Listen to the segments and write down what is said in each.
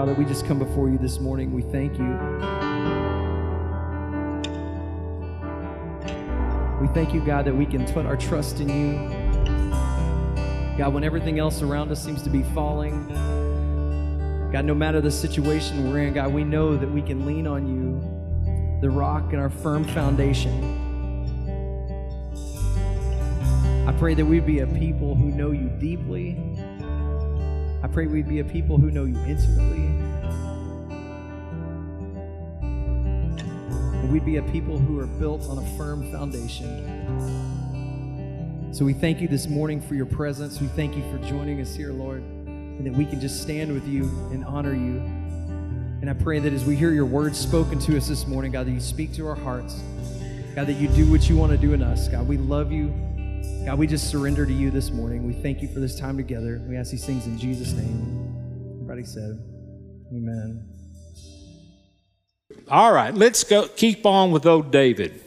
Father, we just come before you this morning. We thank you. We thank you, God, that we can put our trust in you. God, when everything else around us seems to be falling, God, no matter the situation we're in, God, we know that we can lean on you, the rock and our firm foundation. I pray that we'd be a people who know you deeply. Pray we'd be a people who know you intimately. And we'd be a people who are built on a firm foundation. So we thank you this morning for your presence. We thank you for joining us here, Lord, and that we can just stand with you and honor you. And I pray that as we hear your words spoken to us this morning, God, that you speak to our hearts. God, that you do what you want to do in us. God, we love you. God, we just surrender to you this morning. We thank you for this time together. We ask these things in Jesus' name. Everybody said, Amen. All right, let's go keep on with old David.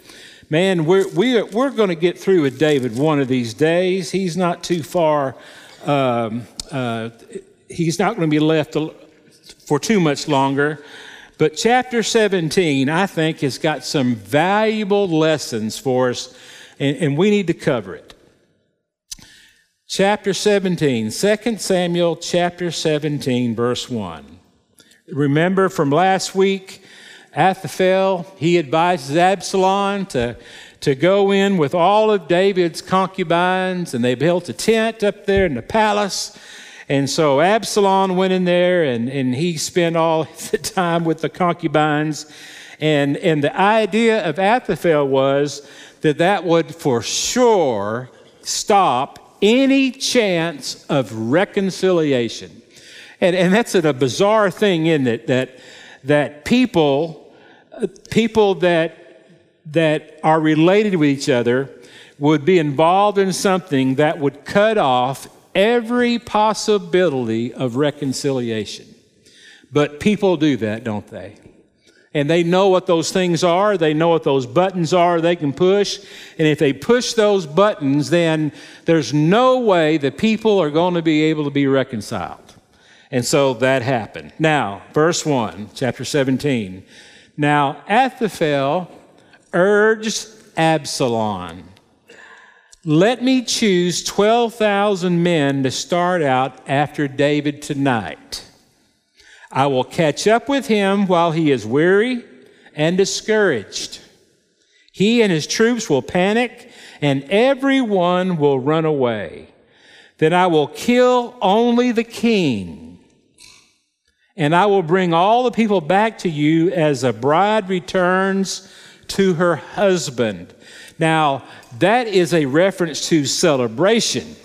Man, we're, we're, we're going to get through with David one of these days. He's not too far, um, uh, he's not going to be left for too much longer. But chapter 17, I think, has got some valuable lessons for us, and, and we need to cover it chapter 17, 2 Samuel chapter 17, verse 1. Remember from last week, Ahithophel, he advises Absalom to, to go in with all of David's concubines, and they built a tent up there in the palace. And so Absalom went in there and, and he spent all the time with the concubines. And, and the idea of Ahithophel was that that would for sure stop any chance of reconciliation. And, and that's a bizarre thing, isn't it? That, that people, people that, that are related with each other would be involved in something that would cut off every possibility of reconciliation. But people do that, don't they? And they know what those things are. They know what those buttons are they can push. And if they push those buttons, then there's no way the people are going to be able to be reconciled. And so that happened. Now, verse 1, chapter 17. Now, Ahithophel urged Absalom, let me choose 12,000 men to start out after David tonight. I will catch up with him while he is weary and discouraged. He and his troops will panic, and everyone will run away. Then I will kill only the king, and I will bring all the people back to you as a bride returns to her husband. Now, that is a reference to celebration.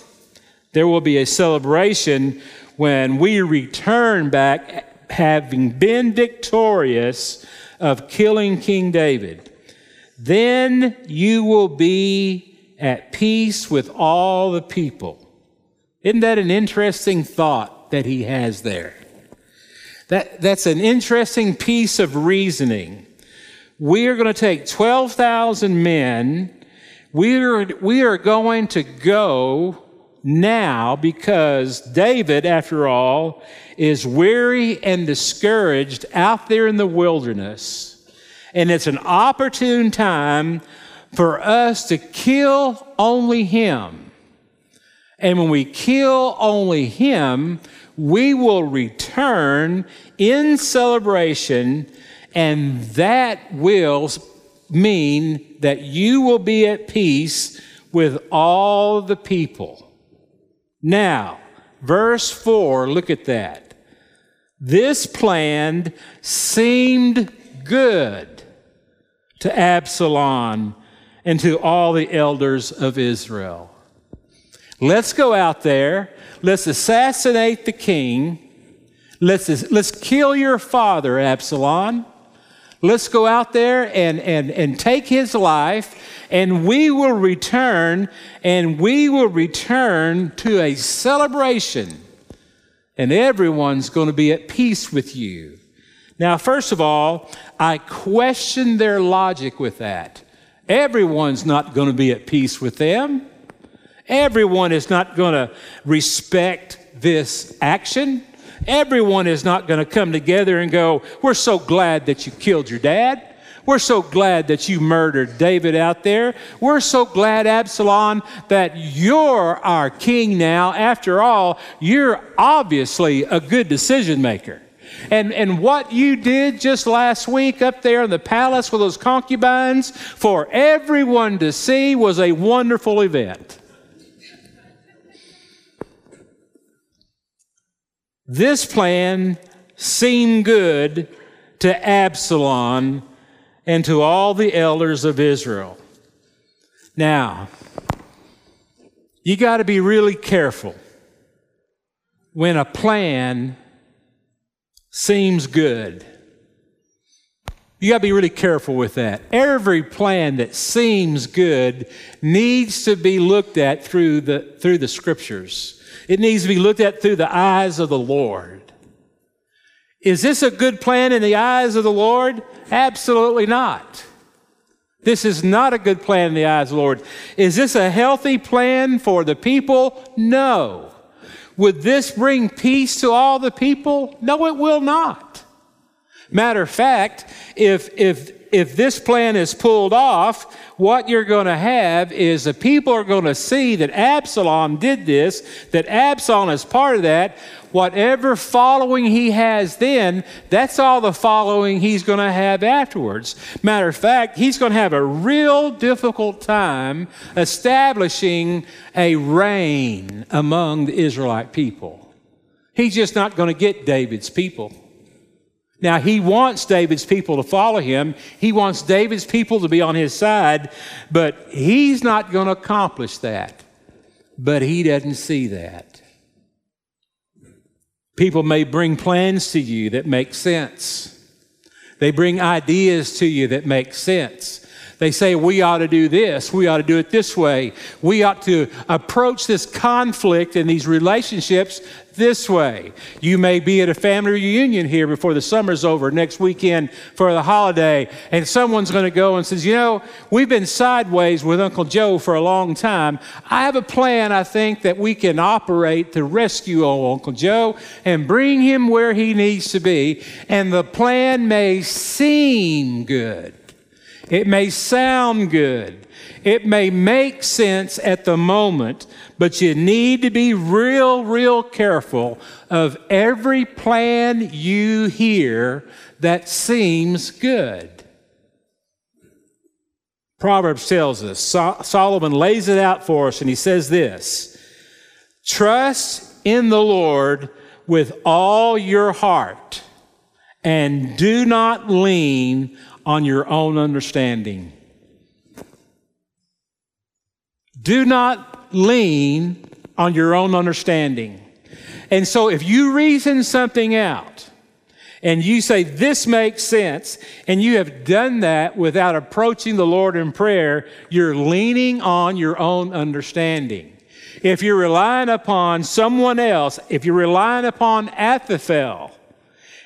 There will be a celebration when we return back having been victorious of killing King David, then you will be at peace with all the people. Isn't that an interesting thought that he has there? That, that's an interesting piece of reasoning. We are going to take 12,000 men. We are, we are going to go now because David, after all, is weary and discouraged out there in the wilderness. And it's an opportune time for us to kill only him. And when we kill only him, we will return in celebration, and that will mean that you will be at peace with all the people. Now, verse 4, look at that. This plan seemed good to Absalom and to all the elders of Israel. Let's go out there. Let's assassinate the king. Let's, let's kill your father, Absalom. Let's go out there and, and, and take his life, and we will return, and we will return to a celebration and everyone's going to be at peace with you. Now, first of all, I question their logic with that. Everyone's not going to be at peace with them. Everyone is not going to respect this action. Everyone is not going to come together and go, We're so glad that you killed your dad. We're so glad that you murdered David out there. We're so glad, Absalom, that you're our king now. After all, you're obviously a good decision maker. And, and what you did just last week up there in the palace with those concubines for everyone to see was a wonderful event. This plan seemed good to Absalom and to all the elders of Israel. Now, you got to be really careful when a plan seems good. You got to be really careful with that. Every plan that seems good needs to be looked at through the, through the scriptures. It needs to be looked at through the eyes of the Lord. Is this a good plan in the eyes of the Lord? Absolutely not. This is not a good plan in the eyes of the Lord. Is this a healthy plan for the people? No. Would this bring peace to all the people? No, it will not. Matter of fact, if, if, if this plan is pulled off, what you're going to have is the people are going to see that Absalom did this, that Absalom is part of that. Whatever following he has then, that's all the following he's going to have afterwards. Matter of fact, he's going to have a real difficult time establishing a reign among the Israelite people. He's just not going to get David's people. Now, he wants David's people to follow him. He wants David's people to be on his side, but he's not going to accomplish that. But he doesn't see that. People may bring plans to you that make sense. They bring ideas to you that make sense. They say, we ought to do this. We ought to do it this way. We ought to approach this conflict and these relationships this way. You may be at a family reunion here before the summer's over next weekend for the holiday, and someone's going to go and says, "You know, we've been sideways with Uncle Joe for a long time. I have a plan. I think that we can operate to rescue old Uncle Joe and bring him where he needs to be." And the plan may seem good. It may sound good. It may make sense at the moment, but you need to be real, real careful of every plan you hear that seems good. Proverbs tells us, Solomon lays it out for us, and he says this Trust in the Lord with all your heart, and do not lean on your own understanding. Do not lean on your own understanding. And so if you reason something out and you say, This makes sense, and you have done that without approaching the Lord in prayer, you're leaning on your own understanding. If you're relying upon someone else, if you're relying upon Ahithophel,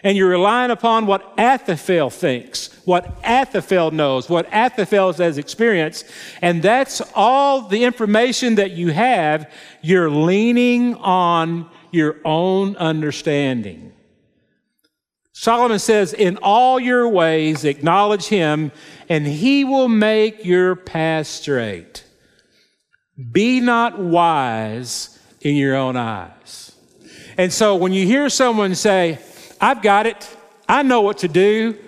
and you're relying upon what Ahithophel thinks, what Ahithophel knows, what Ahithophel has experienced, and that's all the information that you have, you're leaning on your own understanding. Solomon says, In all your ways, acknowledge him, and he will make your path straight. Be not wise in your own eyes. And so when you hear someone say, I've got it. I know what to do.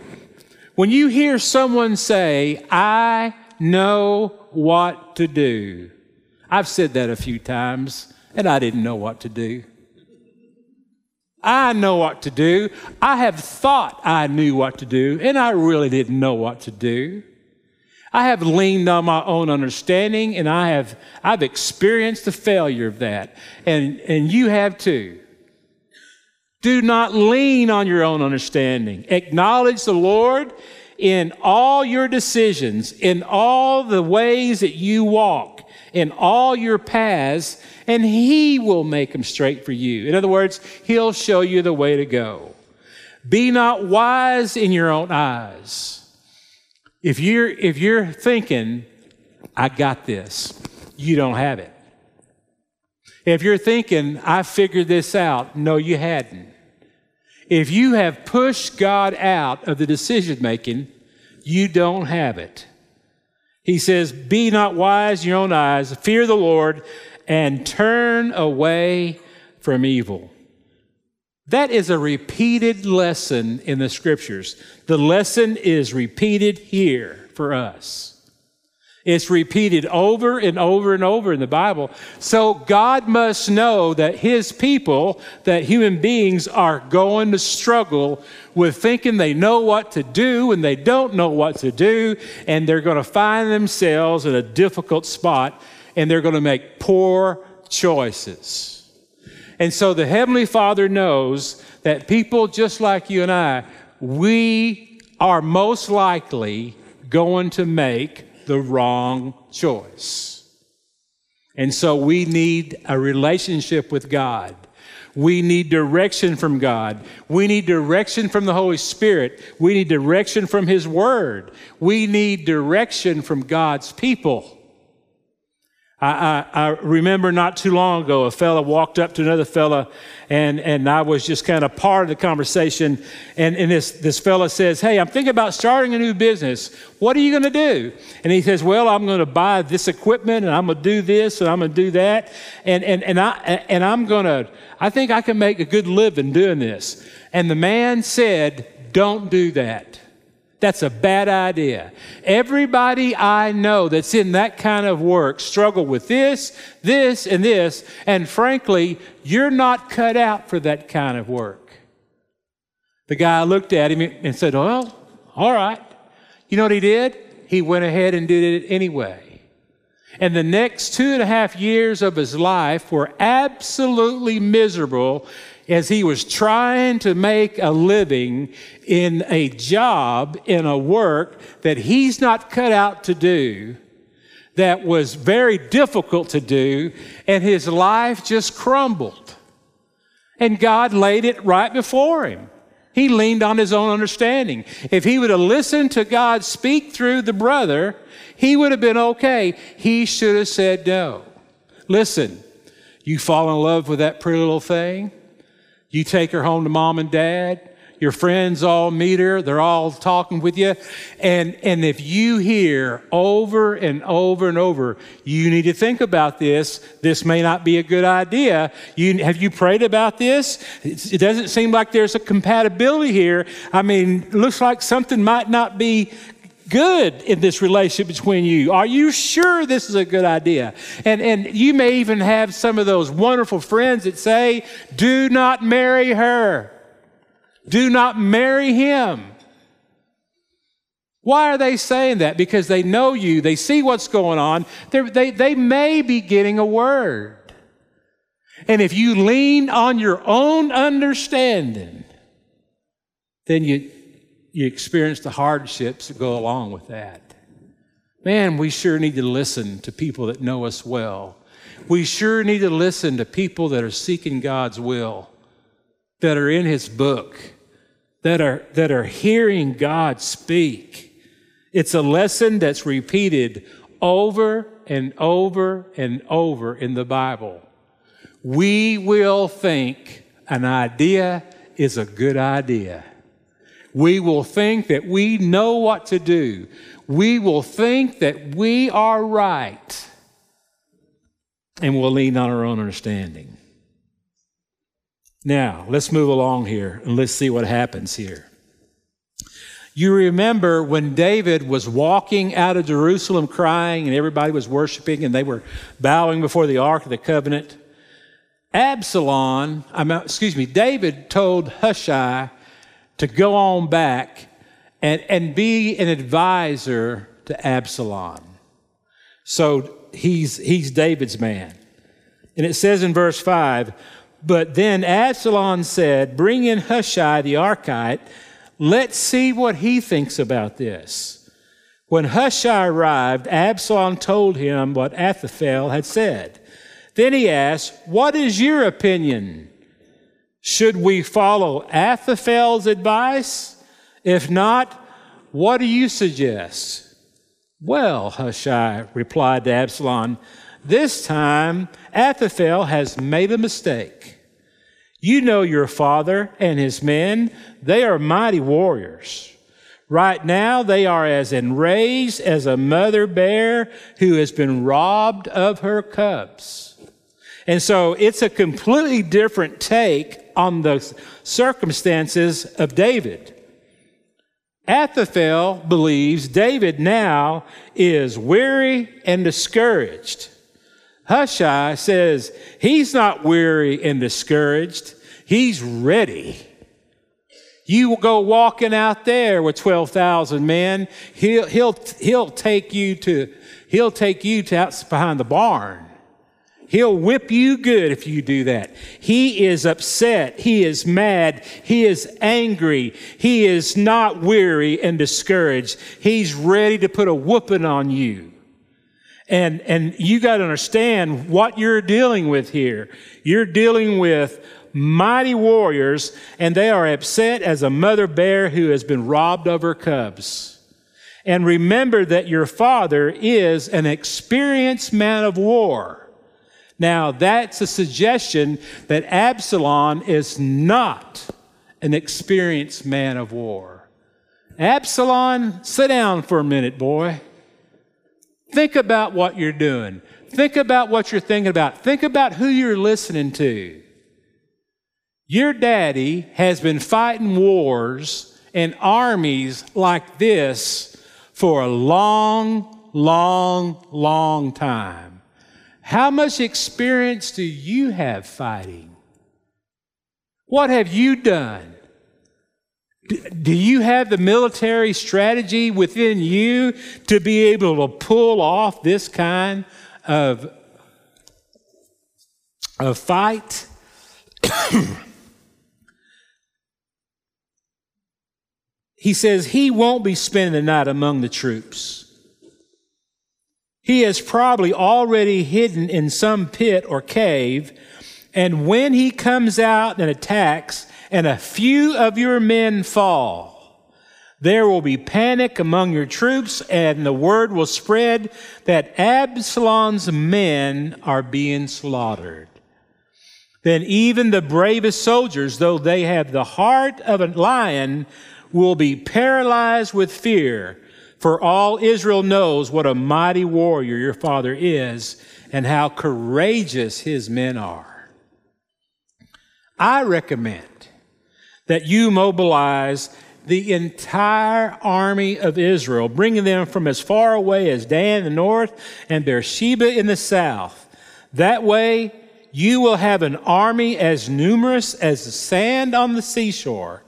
When you hear someone say, I know what to do, I've said that a few times and I didn't know what to do. I know what to do. I have thought I knew what to do and I really didn't know what to do. I have leaned on my own understanding and I have, I've experienced the failure of that. And, and you have too. Do not lean on your own understanding. Acknowledge the Lord in all your decisions, in all the ways that you walk, in all your paths, and He will make them straight for you. In other words, He'll show you the way to go. Be not wise in your own eyes. If you're, if you're thinking, I got this, you don't have it. If you're thinking, I figured this out, no, you hadn't. If you have pushed God out of the decision making, you don't have it. He says, Be not wise in your own eyes, fear the Lord, and turn away from evil. That is a repeated lesson in the scriptures. The lesson is repeated here for us. It's repeated over and over and over in the Bible. So God must know that His people, that human beings are going to struggle with thinking they know what to do and they don't know what to do, and they're going to find themselves in a difficult spot and they're going to make poor choices. And so the Heavenly Father knows that people just like you and I, we are most likely going to make the wrong choice. And so we need a relationship with God. We need direction from God. We need direction from the Holy Spirit. We need direction from His Word. We need direction from God's people. I, I, I, remember not too long ago, a fella walked up to another fella, and, and I was just kind of part of the conversation. And, and this, this fella says, Hey, I'm thinking about starting a new business. What are you going to do? And he says, Well, I'm going to buy this equipment, and I'm going to do this, and I'm going to do that. And, and, and, I, and I'm going to, I think I can make a good living doing this. And the man said, Don't do that. That's a bad idea. Everybody I know that's in that kind of work struggle with this, this, and this, and frankly, you're not cut out for that kind of work. The guy looked at him and said, Well, all right. You know what he did? He went ahead and did it anyway. And the next two and a half years of his life were absolutely miserable as he was trying to make a living in a job, in a work that he's not cut out to do, that was very difficult to do, and his life just crumbled. And God laid it right before him. He leaned on his own understanding. If he would have listened to God speak through the brother, he would have been okay. He should have said no. Listen, you fall in love with that pretty little thing, you take her home to mom and dad. Your friends all meet her. They're all talking with you. And, and if you hear over and over and over, you need to think about this. This may not be a good idea. You, have you prayed about this? It, doesn't seem like there's a compatibility here. I mean, looks like something might not be good in this relationship between you? Are you sure this is a good idea? And, and you may even have some of those wonderful friends that say, do not marry her. Do not marry him. Why are they saying that? Because they know you, they see what's going on, They're, they they may be getting a word. And if you lean on your own understanding, then you, you experience the hardships that go along with that. Man, we sure need to listen to people that know us well. We sure need to listen to people that are seeking God's will, that are in His book, that are, that are hearing God speak. It's a lesson that's repeated over and over and over in the Bible. We will think an idea is a good idea. We will think that we know what to do. We will think that we are right. And we'll lean on our own understanding. Now, let's move along here and let's see what happens here. You remember when David was walking out of Jerusalem crying and everybody was worshiping and they were bowing before the Ark of the Covenant? Absalom, excuse me, David told Hushai to go on back and, and be an advisor to Absalom. So he's, he's David's man. And it says in verse 5 But then Absalom said, Bring in Hushai the Archite. Let's see what he thinks about this. When Hushai arrived, Absalom told him what Ahithophel had said. Then he asked, What is your opinion? Should we follow Ahithophel's advice? If not, what do you suggest? Well, Hushai replied to Absalom, this time Ahithophel has made a mistake. You know your father and his men. They are mighty warriors. Right now, they are as enraged as a mother bear who has been robbed of her cubs. And so it's a completely different take on the circumstances of David. Ahithophel believes David now is weary and discouraged. Hushai says he's not weary and discouraged. He's ready. You will go walking out there with 12,000 men. He'll, he'll, he'll take you to, he'll take you to out behind the barn. He'll whip you good if you do that. He is upset. He is mad. He is angry. He is not weary and discouraged. He's ready to put a whooping on you. And, and you got to understand what you're dealing with here. You're dealing with mighty warriors, and they are upset as a mother bear who has been robbed of her cubs. And remember that your father is an experienced man of war. Now, that's a suggestion that Absalom is not an experienced man of war. Absalom, sit down for a minute, boy. Think about what you're doing. Think about what you're thinking about. Think about who you're listening to. Your daddy has been fighting wars and armies like this for a long, long, long time. How much experience do you have fighting? What have you done? Do you have the military strategy within you to be able to pull off this kind of, of fight? he says he won't be spending the night among the troops. He is probably already hidden in some pit or cave, and when he comes out and attacks, and a few of your men fall, there will be panic among your troops, and the word will spread that Absalom's men are being slaughtered. Then even the bravest soldiers, though they have the heart of a lion, will be paralyzed with fear, for all Israel knows what a mighty warrior your father is and how courageous his men are. I recommend that you mobilize the entire army of Israel, bringing them from as far away as Dan in the north and Beersheba in the south. That way, you will have an army as numerous as the sand on the seashore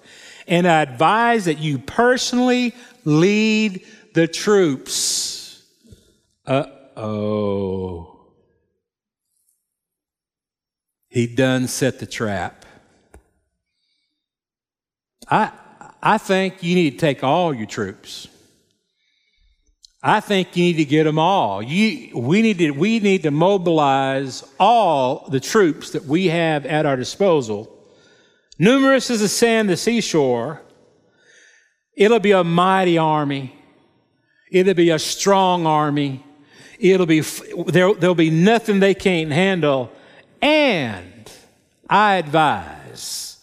and I advise that you personally lead the troops. Uh oh. He done set the trap. I, I think you need to take all your troops. I think you need to get them all. You, we, need to, we need to mobilize all the troops that we have at our disposal numerous as the sand the seashore. It'll be a mighty army. It'll be a strong army. It'll be, there, there'll be nothing they can't handle. And I advise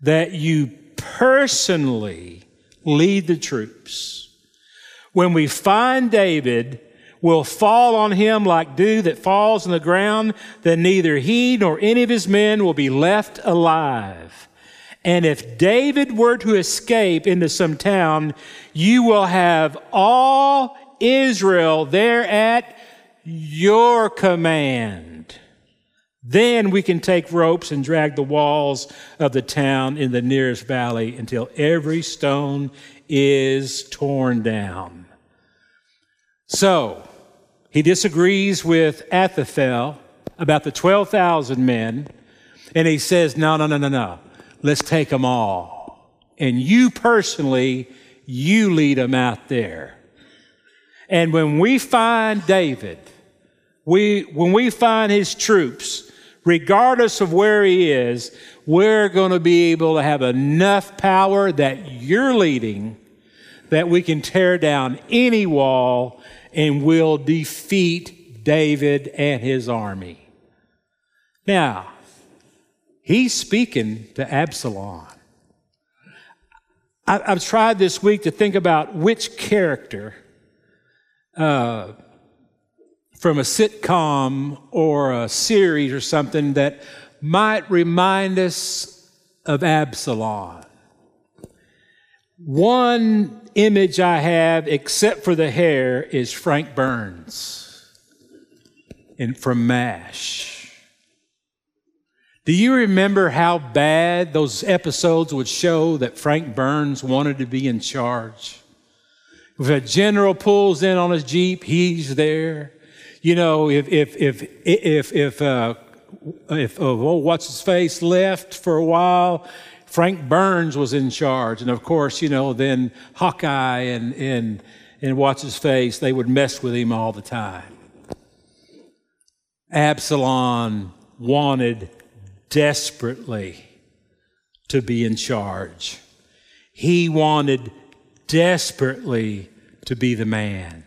that you personally lead the troops. When we find David, will fall on him like dew that falls on the ground, then neither he nor any of his men will be left alive. And if David were to escape into some town, you will have all Israel there at your command. Then we can take ropes and drag the walls of the town in the nearest valley until every stone is torn down. So, he disagrees with Ahithophel about the 12,000 men, and he says, No, no, no, no, no. Let's take them all. And you personally, you lead them out there. And when we find David, we, when we find his troops, regardless of where he is, we're going to be able to have enough power that you're leading that we can tear down any wall and we'll defeat David and his army. Now, He's speaking to Absalom. I, have tried this week to think about which character uh, from a sitcom or a series or something that might remind us of Absalom. One image I have, except for the hair, is Frank Burns in, from MASH. Do you remember how bad those episodes would show that Frank Burns wanted to be in charge? If a general pulls in on his Jeep, he's there. You know, if, if, if, if, if, uh, if, uh, oh, what's his face left for a while, Frank Burns was in charge. And of course, you know, then Hawkeye and, and, and what's his face, they would mess with him all the time. Absalom wanted desperately to be in charge. He wanted desperately to be the man.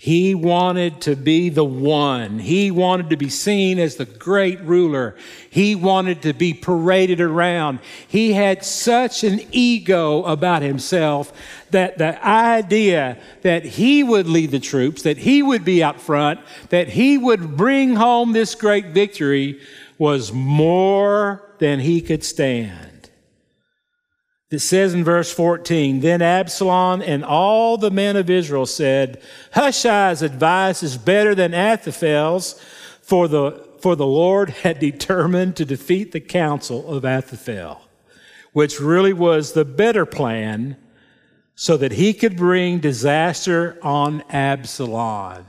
He wanted to be the one. He wanted to be seen as the great ruler. He wanted to be paraded around. He had such an ego about himself that the idea that he would lead the troops, that he would be out front, that he would bring home this great victory was more than he could stand. It says in verse 14, Then Absalom and all the men of Israel said, Hushai's advice is better than Ahithophel's, for the, for the Lord had determined to defeat the counsel of Ahithophel, which really was the better plan, so that he could bring disaster on Absalom.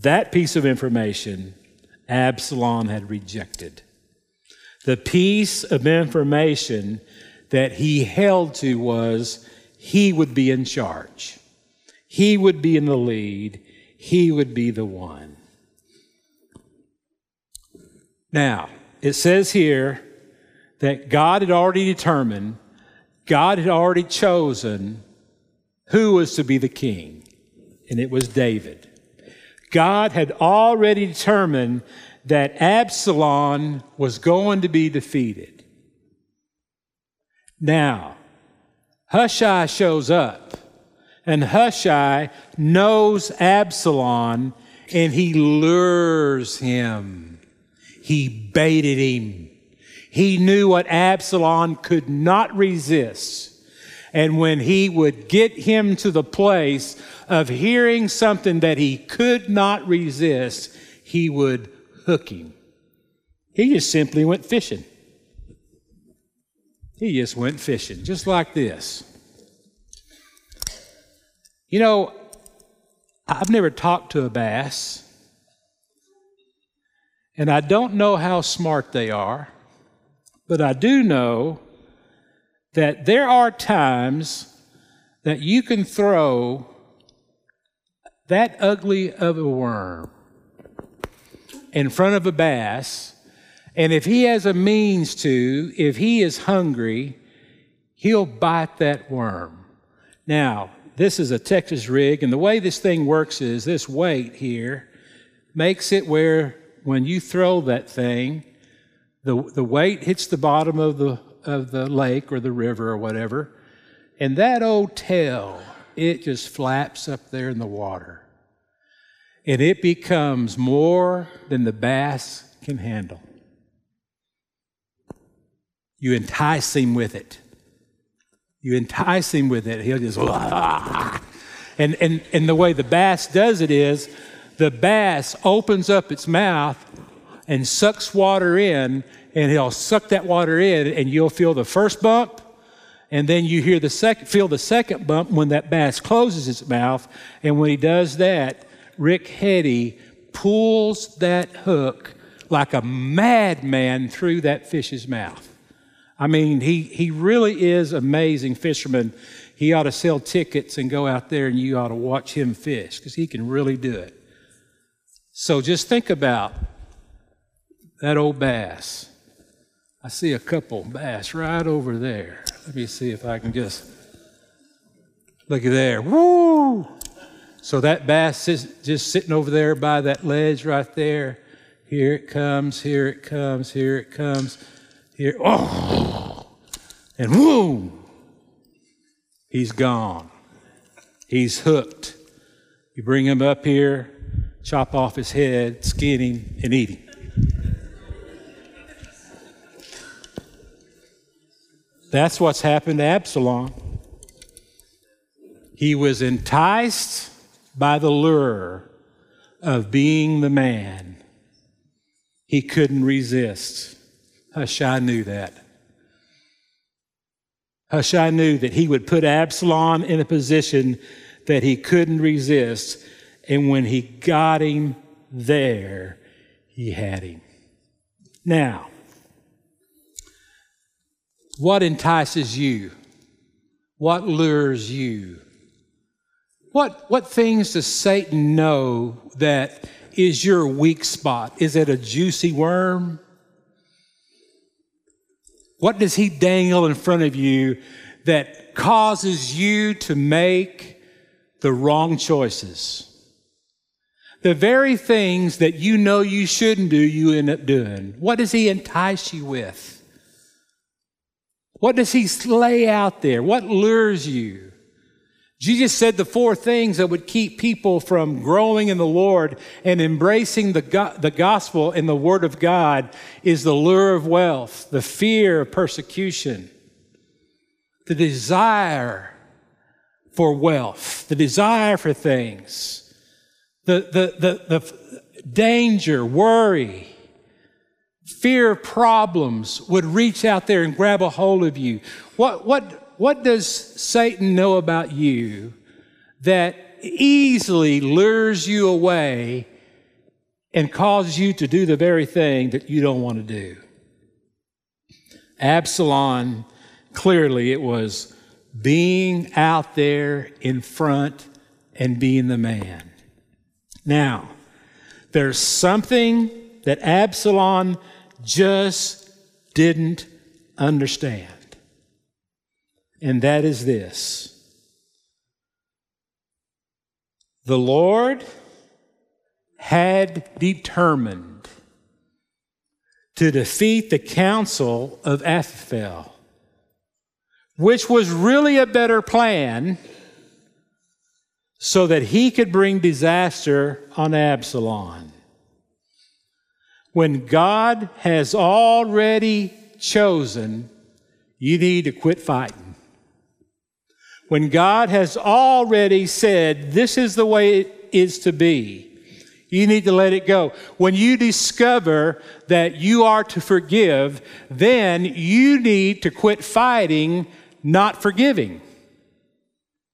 That piece of information Absalom had rejected. The piece of information that he held to was he would be in charge, he would be in the lead, he would be the one. Now, it says here that God had already determined, God had already chosen who was to be the king, and it was David. God had already determined that Absalom was going to be defeated. Now, Hushai shows up, and Hushai knows Absalom, and he lures him. He baited him. He knew what Absalom could not resist. And when he would get him to the place of hearing something that he could not resist, he would hook him. He just simply went fishing. He just went fishing, just like this. You know, I've never talked to a bass, and I don't know how smart they are, but I do know that there are times that you can throw that ugly of a worm in front of a bass, and if he has a means to, if he is hungry, he'll bite that worm. Now, this is a Texas rig, and the way this thing works is this weight here makes it where when you throw that thing, the, the weight hits the bottom of the, of the lake or the river or whatever, and that old tail it just flaps up there in the water. And it becomes more than the bass can handle. You entice him with it. You entice him with it. He'll just, and, and, and the way the bass does it is the bass opens up its mouth and sucks water in, and he'll suck that water in, and you'll feel the first bump, and then you hear the second, feel the second bump when that bass closes its mouth. And when he does that, Rick Hetty pulls that hook like a madman through that fish's mouth. I mean, he, he really is amazing fisherman. He ought to sell tickets and go out there and you ought to watch him fish because he can really do it. So just think about that old bass. I see a couple bass right over there. Let me see if I can just look at there. Woo! So that bass is just sitting over there by that ledge right there, Here it comes, here it comes, here it comes, here. Oh! And whoom! He's gone. He's hooked. You bring him up here, chop off his head, skin him, and eat him. That's what's happened to Absalom. He was enticed by the lure of being the man. He couldn't resist. Hushai knew that. Hushai knew that he would put Absalom in a position that he couldn't resist. And when he got him there, he had him. Now, what entices you? What lures you? What, what things does Satan know that is your weak spot? Is it a juicy worm? What does he dangle in front of you that causes you to make the wrong choices? The very things that you know you shouldn't do, you end up doing. What does he entice you with? What does he lay out there? What lures you? Jesus said the four things that would keep people from growing in the Lord and embracing the, go- the gospel and the word of God is the lure of wealth, the fear of persecution, the desire for wealth, the desire for things, the, the, the, the danger, worry, fear problems would reach out there and grab a hold of you. What, what, what does Satan know about you that easily lures you away and causes you to do the very thing that you don't want to do? Absalom, clearly it was being out there in front and being the man. Now, there's something that Absalom just didn't understand. And that is this the Lord had determined to defeat the counsel of Ahithophel, which was really a better plan so that he could bring disaster on Absalom when God has already chosen, you need to quit fighting. When God has already said, this is the way it is to be, you need to let it go. When you discover that you are to forgive, then you need to quit fighting, not forgiving.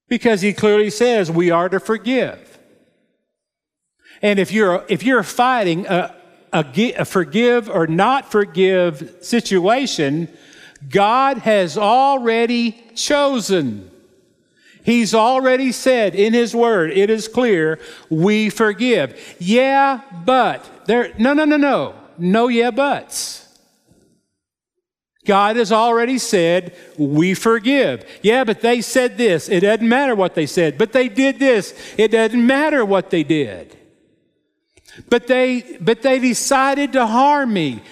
Because he clearly says we are to forgive. And if you're, if you're fighting a, a, forgive or not forgive situation, God has already chosen. He's already said in His Word, it is clear, we forgive. Yeah, but. There, no, no, no, no. No, yeah, buts. God has already said, we forgive. Yeah, but they said this. It doesn't matter what they said. But they did this. It doesn't matter what they did. But they, but they decided to harm me.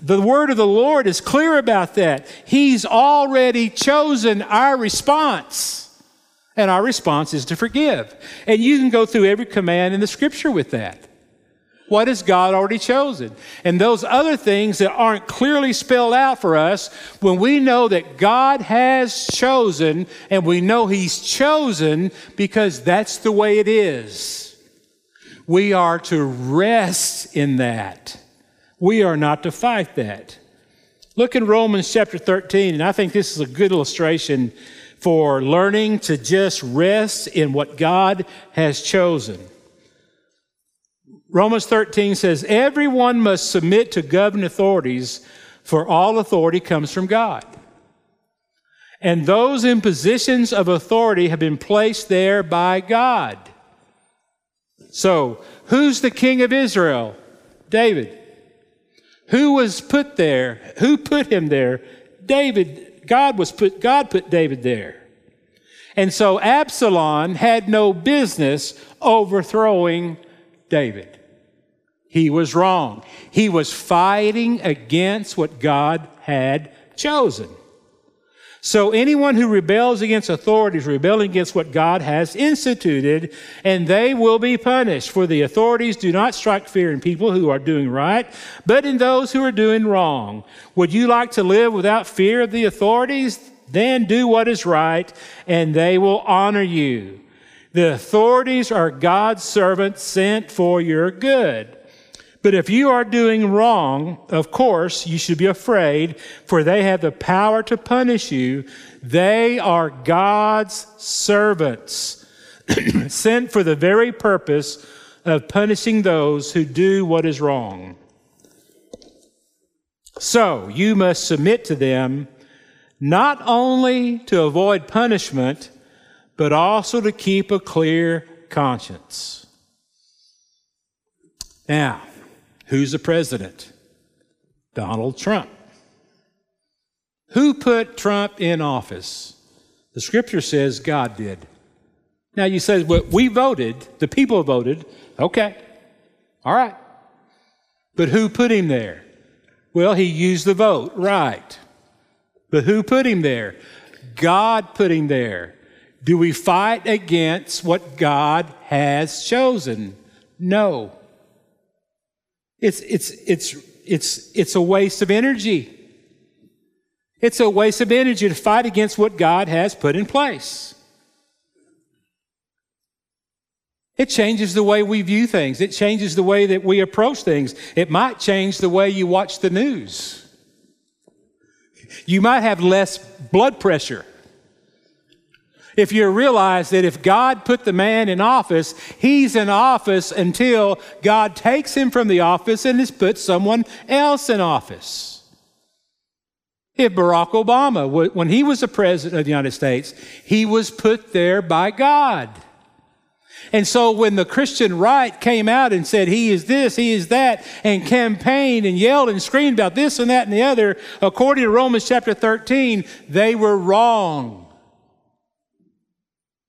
The word of the Lord is clear about that. He's already chosen our response. And our response is to forgive. And you can go through every command in the scripture with that. What has God already chosen? And those other things that aren't clearly spelled out for us, when we know that God has chosen and we know He's chosen because that's the way it is. We are to rest in that. We are not to fight that. Look in Romans chapter 13, and I think this is a good illustration for learning to just rest in what God has chosen. Romans 13 says, Everyone must submit to governing authorities, for all authority comes from God. And those in positions of authority have been placed there by God. So, who's the king of Israel? David. Who was put there? Who put him there? David. God was put God put David there. And so Absalom had no business overthrowing David. He was wrong. He was fighting against what God had chosen. So anyone who rebels against authority is rebelling against what God has instituted, and they will be punished. For the authorities do not strike fear in people who are doing right, but in those who are doing wrong. Would you like to live without fear of the authorities? Then do what is right, and they will honor you. The authorities are God's servants sent for your good. But if you are doing wrong, of course, you should be afraid, for they have the power to punish you. They are God's servants, sent for the very purpose of punishing those who do what is wrong. So you must submit to them, not only to avoid punishment, but also to keep a clear conscience. Now, Who's the president? Donald Trump. Who put Trump in office? The scripture says God did. Now you say, well, we voted, the people voted. Okay. All right. But who put him there? Well, he used the vote, right. But who put him there? God put him there. Do we fight against what God has chosen? No. It's, it's, it's, it's, it's a waste of energy. It's a waste of energy to fight against what God has put in place. It changes the way we view things. It changes the way that we approach things. It might change the way you watch the news. You might have less blood pressure if you realize that if God put the man in office, he's in office until God takes him from the office and has put someone else in office. If Barack Obama, when he was the president of the United States, he was put there by God. And so when the Christian right came out and said, he is this, he is that, and campaigned and yelled and screamed about this and that and the other, according to Romans chapter 13, they were wrong.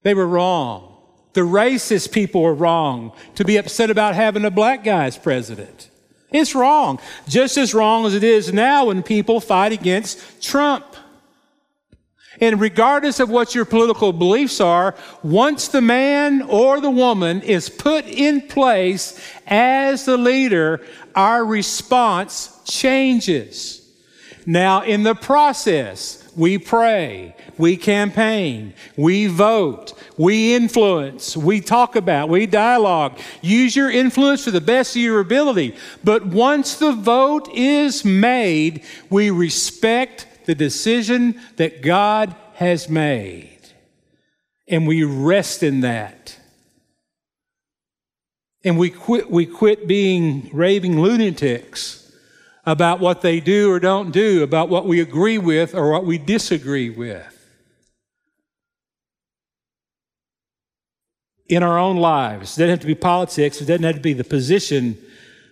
They were wrong. The racist people were wrong to be upset about having a black guy as president. It's wrong. Just as wrong as it is now when people fight against Trump. And regardless of what your political beliefs are, once the man or the woman is put in place as the leader, our response changes. Now, in the process, we pray, we campaign, we vote, we influence, we talk about, we dialogue. Use your influence to the best of your ability. But once the vote is made, we respect the decision that God has made. And we rest in that. And we quit, we quit being raving lunatics about what they do or don't do, about what we agree with or what we disagree with. In our own lives, it doesn't have to be politics, it doesn't have to be the position.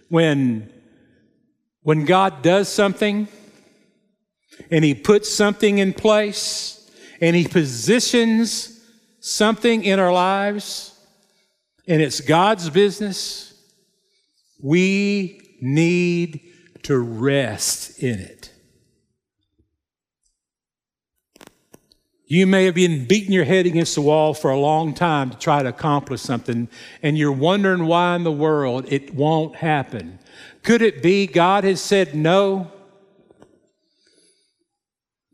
When, when God does something and He puts something in place and He positions something in our lives and it's God's business, we need to rest in it. You may have been beating your head against the wall for a long time to try to accomplish something, and you're wondering why in the world it won't happen. Could it be God has said no?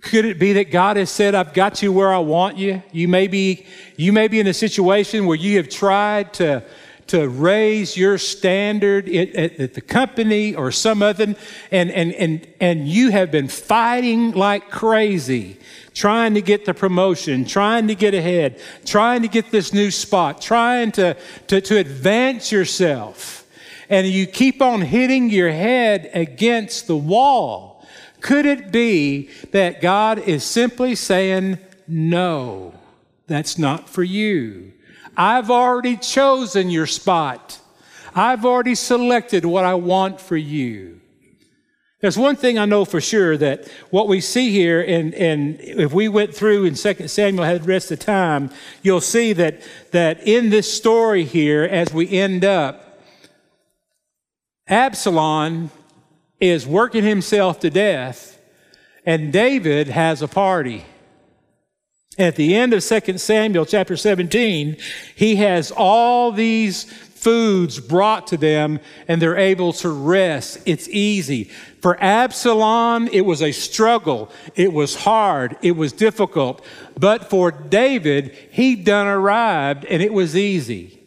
Could it be that God has said, I've got you where I want you? You may be, you may be in a situation where you have tried to to raise your standard at, the company or some other, and, and, and, and you have been fighting like crazy, trying to get the promotion, trying to get ahead, trying to get this new spot, trying to, to, to advance yourself, and you keep on hitting your head against the wall. Could it be that God is simply saying, no, that's not for you? I've already chosen your spot. I've already selected what I want for you. There's one thing I know for sure that what we see here, and, and if we went through in 2 Samuel had the rest of time, you'll see that, that in this story here, as we end up, Absalom is working himself to death, and David has a party. At the end of 2 Samuel chapter 17, he has all these foods brought to them and they're able to rest. It's easy. For Absalom, it was a struggle. It was hard. It was difficult. But for David, he'd done arrived and it was easy.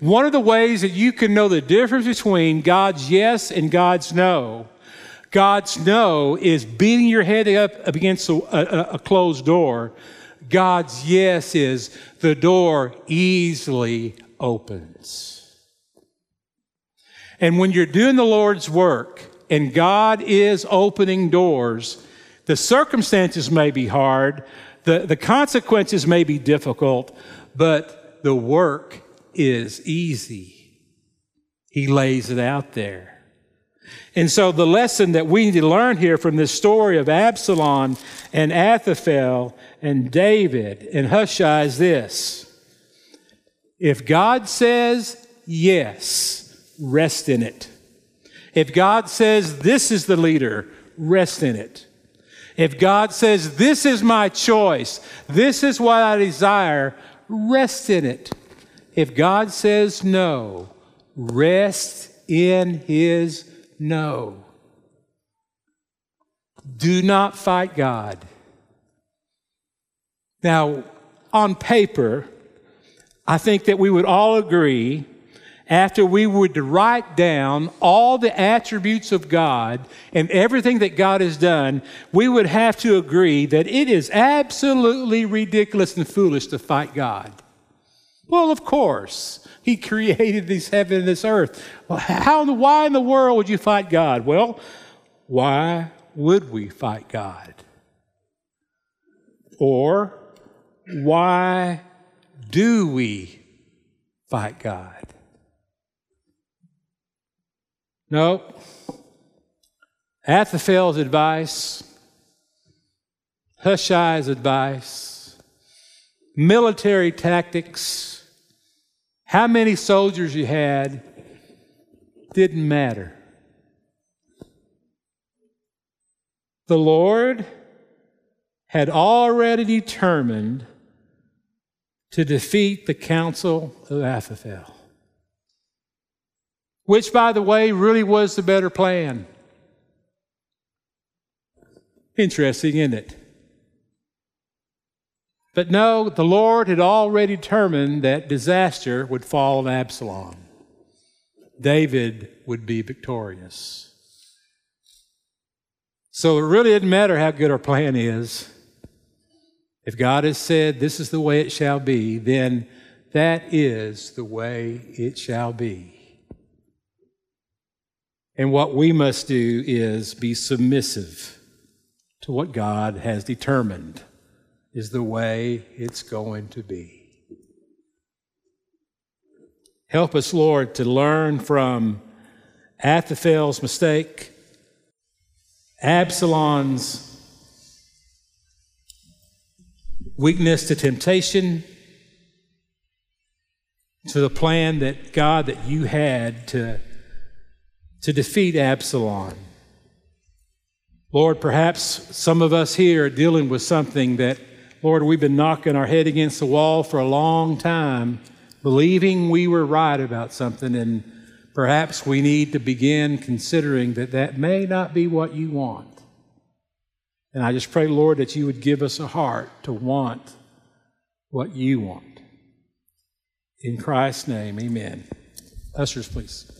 One of the ways that you can know the difference between God's yes and God's no, God's no is beating your head up against a, a, a closed door. God's yes is the door easily opens. And when you're doing the Lord's work and God is opening doors, the circumstances may be hard, the, the consequences may be difficult, but the work is easy. He lays it out there. And so, the lesson that we need to learn here from this story of Absalom and Ahithophel and David and Hushai is this if God says yes, rest in it. If God says this is the leader, rest in it. If God says this is my choice, this is what I desire, rest in it. If God says no, rest in his no. Do not fight God. Now, on paper, I think that we would all agree after we would write down all the attributes of God and everything that God has done, we would have to agree that it is absolutely ridiculous and foolish to fight God. Well, of course. He created this heaven and this earth. Well, how, why in the world would you fight God? Well, why would we fight God? Or why do we fight God? No. Ahithophel's advice, Hushai's advice, military tactics, how many soldiers you had, didn't matter. The Lord had already determined to defeat the counsel of Ahithophel. Which, by the way, really was the better plan. Interesting, isn't it? But no, the Lord had already determined that disaster would fall on Absalom. David would be victorious. So it really doesn't matter how good our plan is. If God has said, This is the way it shall be, then that is the way it shall be. And what we must do is be submissive to what God has determined is the way it's going to be. Help us, Lord, to learn from Ahithophel's mistake, Absalom's weakness to temptation, to the plan that God that you had to, to defeat Absalom. Lord, perhaps some of us here are dealing with something that, Lord, we've been knocking our head against the wall for a long time, believing we were right about something, and perhaps we need to begin considering that that may not be what you want. And I just pray, Lord, that you would give us a heart to want what you want. In Christ's name, amen. Ushers, please.